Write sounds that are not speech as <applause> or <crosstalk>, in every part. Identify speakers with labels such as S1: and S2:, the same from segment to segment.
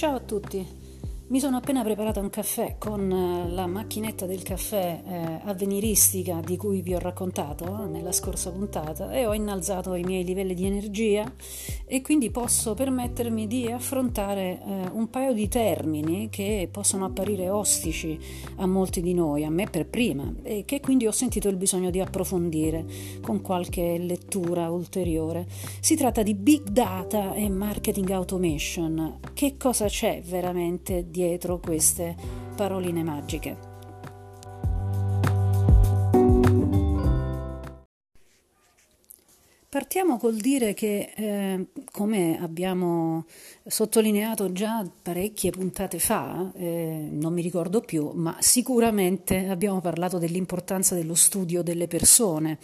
S1: Ciao a tutti. Mi sono appena preparata un caffè con eh, la macchinetta del caffè eh, avveniristica di cui vi ho raccontato nella scorsa puntata e ho innalzato i miei livelli di energia e quindi posso permettermi di affrontare eh, un paio di termini che possono apparire ostici a molti di noi, a me per prima, e che quindi ho sentito il bisogno di approfondire con qualche lettura ulteriore. Si tratta di big data e marketing automation. Che cosa c'è veramente di dietro queste paroline magiche. Partiamo col dire che, eh, come abbiamo sottolineato già parecchie puntate fa, eh, non mi ricordo più, ma sicuramente abbiamo parlato dell'importanza dello studio delle persone,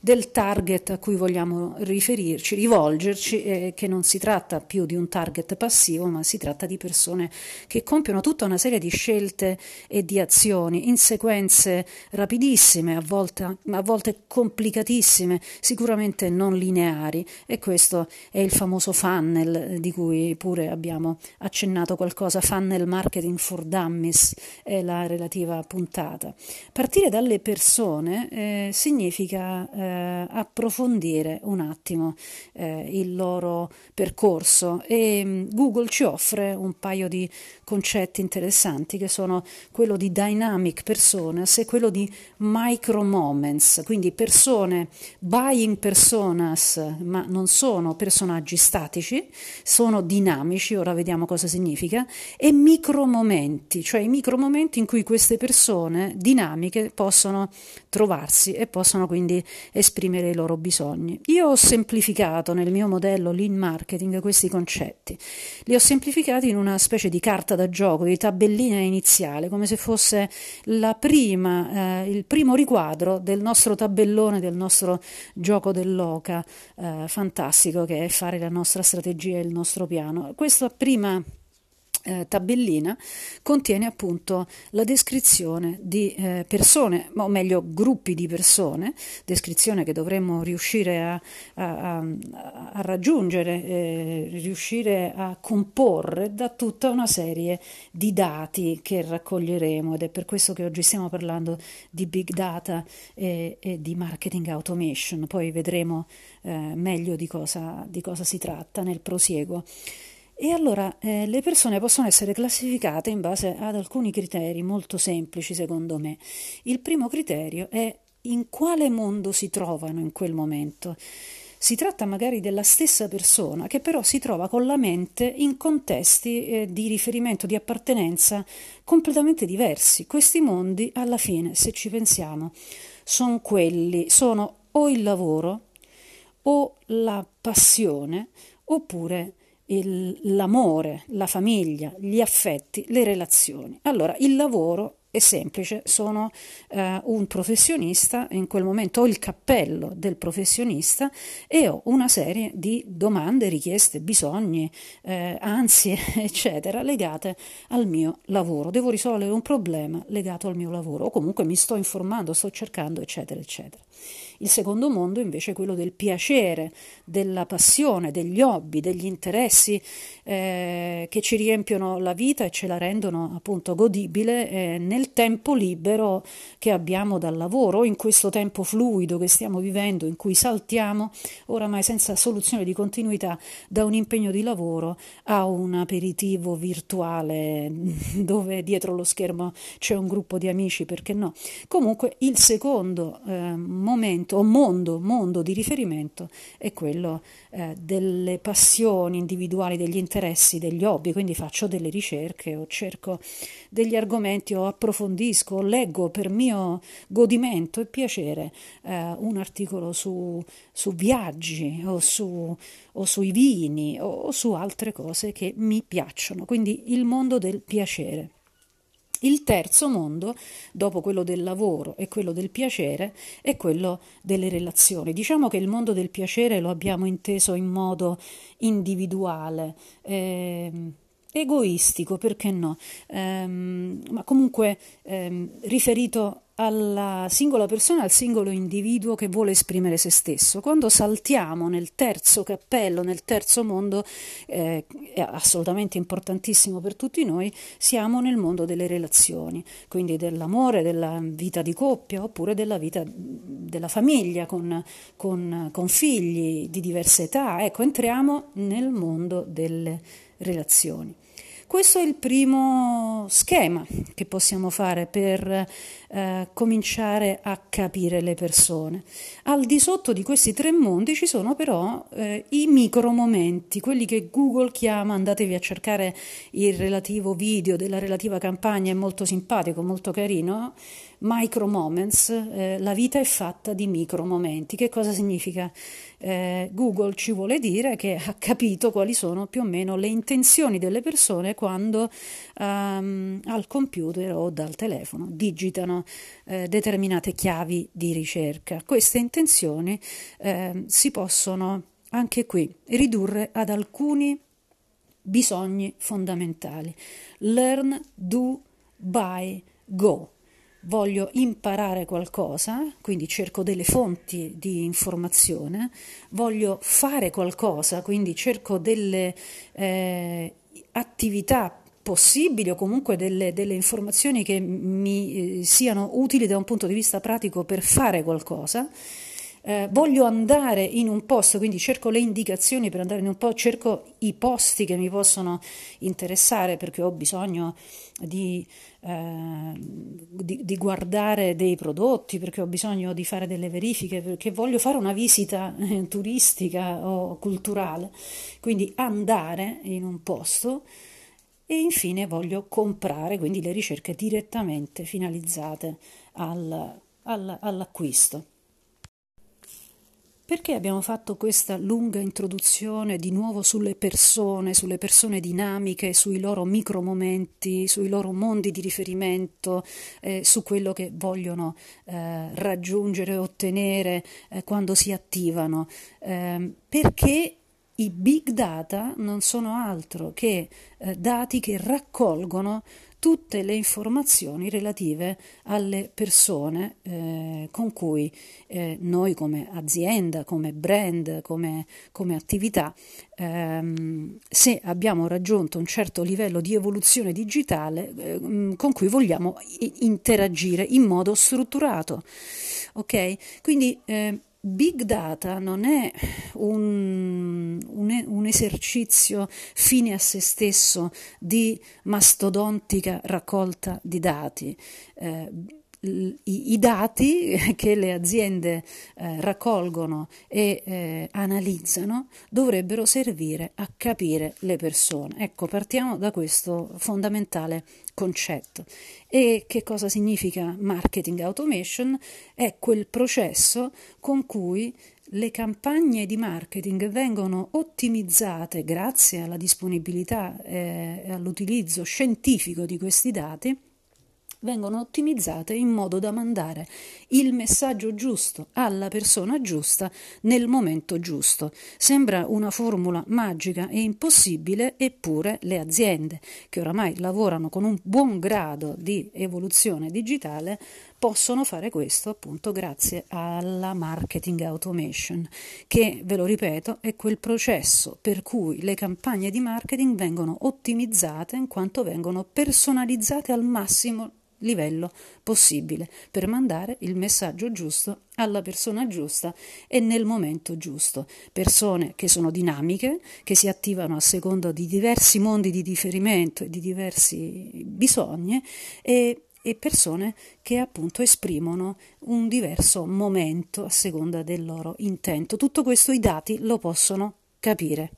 S1: del target a cui vogliamo riferirci, rivolgerci, eh, che non si tratta più di un target passivo, ma si tratta di persone che compiono tutta una serie di scelte e di azioni in sequenze rapidissime, a volte, a volte complicatissime, sicuramente non lineari e questo è il famoso funnel di cui pure abbiamo accennato qualcosa, funnel marketing for dummies è la relativa puntata. Partire dalle persone eh, significa eh, approfondire un attimo eh, il loro percorso e mm, Google ci offre un paio di concetti interessanti che sono quello di dynamic personas e quello di micro moments, quindi persone buying persona personas, ma non sono personaggi statici, sono dinamici, ora vediamo cosa significa, e micromomenti, cioè i micromomenti in cui queste persone dinamiche possono trovarsi e possono quindi esprimere i loro bisogni. Io ho semplificato nel mio modello lean marketing questi concetti, li ho semplificati in una specie di carta da gioco, di tabellina iniziale, come se fosse prima, eh, il primo riquadro del nostro tabellone, del nostro gioco dell'oca eh, fantastico che è fare la nostra strategia e il nostro piano. Questa prima eh, tabellina contiene appunto la descrizione di eh, persone, o meglio gruppi di persone, descrizione che dovremmo riuscire a, a, a raggiungere, eh, riuscire a comporre da tutta una serie di dati che raccoglieremo ed è per questo che oggi stiamo parlando di big data e, e di marketing automation, poi vedremo eh, meglio di cosa, di cosa si tratta nel prosieguo. E allora eh, le persone possono essere classificate in base ad alcuni criteri molto semplici, secondo me. Il primo criterio è in quale mondo si trovano in quel momento. Si tratta magari della stessa persona che però si trova con la mente in contesti eh, di riferimento, di appartenenza completamente diversi. Questi mondi, alla fine, se ci pensiamo, sono quelli, sono o il lavoro o la passione oppure il, l'amore, la famiglia, gli affetti, le relazioni. Allora, il lavoro è semplice, sono eh, un professionista, in quel momento ho il cappello del professionista e ho una serie di domande, richieste, bisogni, eh, ansie, <laughs> eccetera, legate al mio lavoro. Devo risolvere un problema legato al mio lavoro o comunque mi sto informando, sto cercando, eccetera, eccetera. Il secondo mondo invece è quello del piacere, della passione, degli hobby, degli interessi eh, che ci riempiono la vita e ce la rendono appunto godibile eh, nel tempo libero che abbiamo dal lavoro, in questo tempo fluido che stiamo vivendo, in cui saltiamo oramai senza soluzione di continuità da un impegno di lavoro a un aperitivo virtuale <laughs> dove dietro lo schermo c'è un gruppo di amici, perché no? Comunque il secondo eh, momento o mondo, mondo di riferimento è quello eh, delle passioni individuali, degli interessi, degli hobby, quindi faccio delle ricerche o cerco degli argomenti o approfondisco leggo per mio godimento e piacere eh, un articolo su, su viaggi o, su, o sui vini o, o su altre cose che mi piacciono, quindi il mondo del piacere. Il terzo mondo, dopo quello del lavoro e quello del piacere, è quello delle relazioni. Diciamo che il mondo del piacere lo abbiamo inteso in modo individuale. Eh, egoistico, perché no? Ehm, ma comunque ehm, riferito alla singola persona, al singolo individuo che vuole esprimere se stesso. Quando saltiamo nel terzo cappello, nel terzo mondo, eh, è assolutamente importantissimo per tutti noi, siamo nel mondo delle relazioni, quindi dell'amore, della vita di coppia oppure della vita della famiglia con, con, con figli di diverse età. Ecco, entriamo nel mondo delle relazioni. Questo è il primo schema che possiamo fare per eh, cominciare a capire le persone. Al di sotto di questi tre mondi ci sono però eh, i micromomenti, quelli che Google chiama, andatevi a cercare il relativo video della relativa campagna, è molto simpatico, molto carino, micro moments, eh, la vita è fatta di micro momenti. Che cosa significa? Eh, Google ci vuole dire che ha capito quali sono più o meno le intenzioni delle persone quando um, al computer o dal telefono digitano eh, determinate chiavi di ricerca. Queste intenzioni eh, si possono anche qui ridurre ad alcuni bisogni fondamentali. Learn, do, buy, go voglio imparare qualcosa, quindi cerco delle fonti di informazione, voglio fare qualcosa, quindi cerco delle eh, attività possibili o comunque delle, delle informazioni che mi eh, siano utili da un punto di vista pratico per fare qualcosa eh, voglio andare in un posto, quindi cerco le indicazioni per andare in un posto, cerco i posti che mi possono interessare perché ho bisogno di, eh, di, di, guardare dei prodotti, perché ho bisogno di fare delle verifiche, perché voglio fare una visita eh, turistica o culturale. Quindi andare in un posto e infine voglio comprare, quindi le ricerche direttamente finalizzate al, al, all'acquisto. Perché abbiamo fatto questa lunga introduzione di nuovo sulle persone, sulle persone dinamiche, sui loro micromomenti, sui loro mondi di riferimento, eh, su quello che vogliono eh, raggiungere, ottenere eh, quando si attivano? Ehm, perché i big data non sono altro che eh, dati che raccolgono tutte le informazioni relative alle persone eh, con cui eh, noi come azienda, come brand, come, come attività, ehm, se abbiamo raggiunto un certo livello di evoluzione digitale eh, con cui vogliamo interagire in modo strutturato. Ok? Quindi eh, Big data non è un, un, un, esercizio fine a se stesso di mastodontica raccolta di dati. Eh, i, dati <laughs> che le aziende eh, raccolgono e eh, analizzano dovrebbero servire a capire le persone. Ecco, partiamo da questo fondamentale concetto. E che cosa significa marketing automation? È quel processo con cui le campagne di marketing vengono ottimizzate grazie alla disponibilità e all'utilizzo scientifico di questi dati vengono ottimizzate in modo da mandare il messaggio giusto alla persona giusta nel momento giusto. Sembra una formula magica e impossibile, eppure le aziende che oramai lavorano con un buon grado di evoluzione digitale possono fare questo appunto grazie alla marketing automation, che ve lo ripeto è quel processo per cui le campagne di marketing vengono ottimizzate in quanto vengono personalizzate al massimo livello possibile per mandare il messaggio giusto alla persona giusta e nel momento giusto. Persone che sono dinamiche, che si attivano a seconda di diversi mondi di riferimento e di diversi bisogni e, e persone che appunto esprimono un diverso momento a seconda del loro intento. Tutto questo i dati lo possono capire.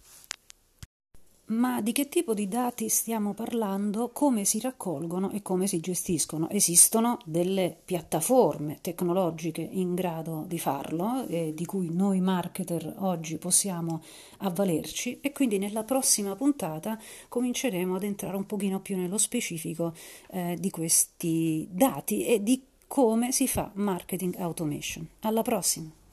S1: Ma di che tipo di dati stiamo parlando? Come si raccolgono e come si gestiscono? Esistono delle piattaforme tecnologiche in grado di farlo, eh, di cui noi marketer oggi possiamo avvalerci e quindi nella prossima puntata cominceremo ad entrare un pochino più nello specifico eh, di questi dati e di come si fa marketing automation. Alla prossima!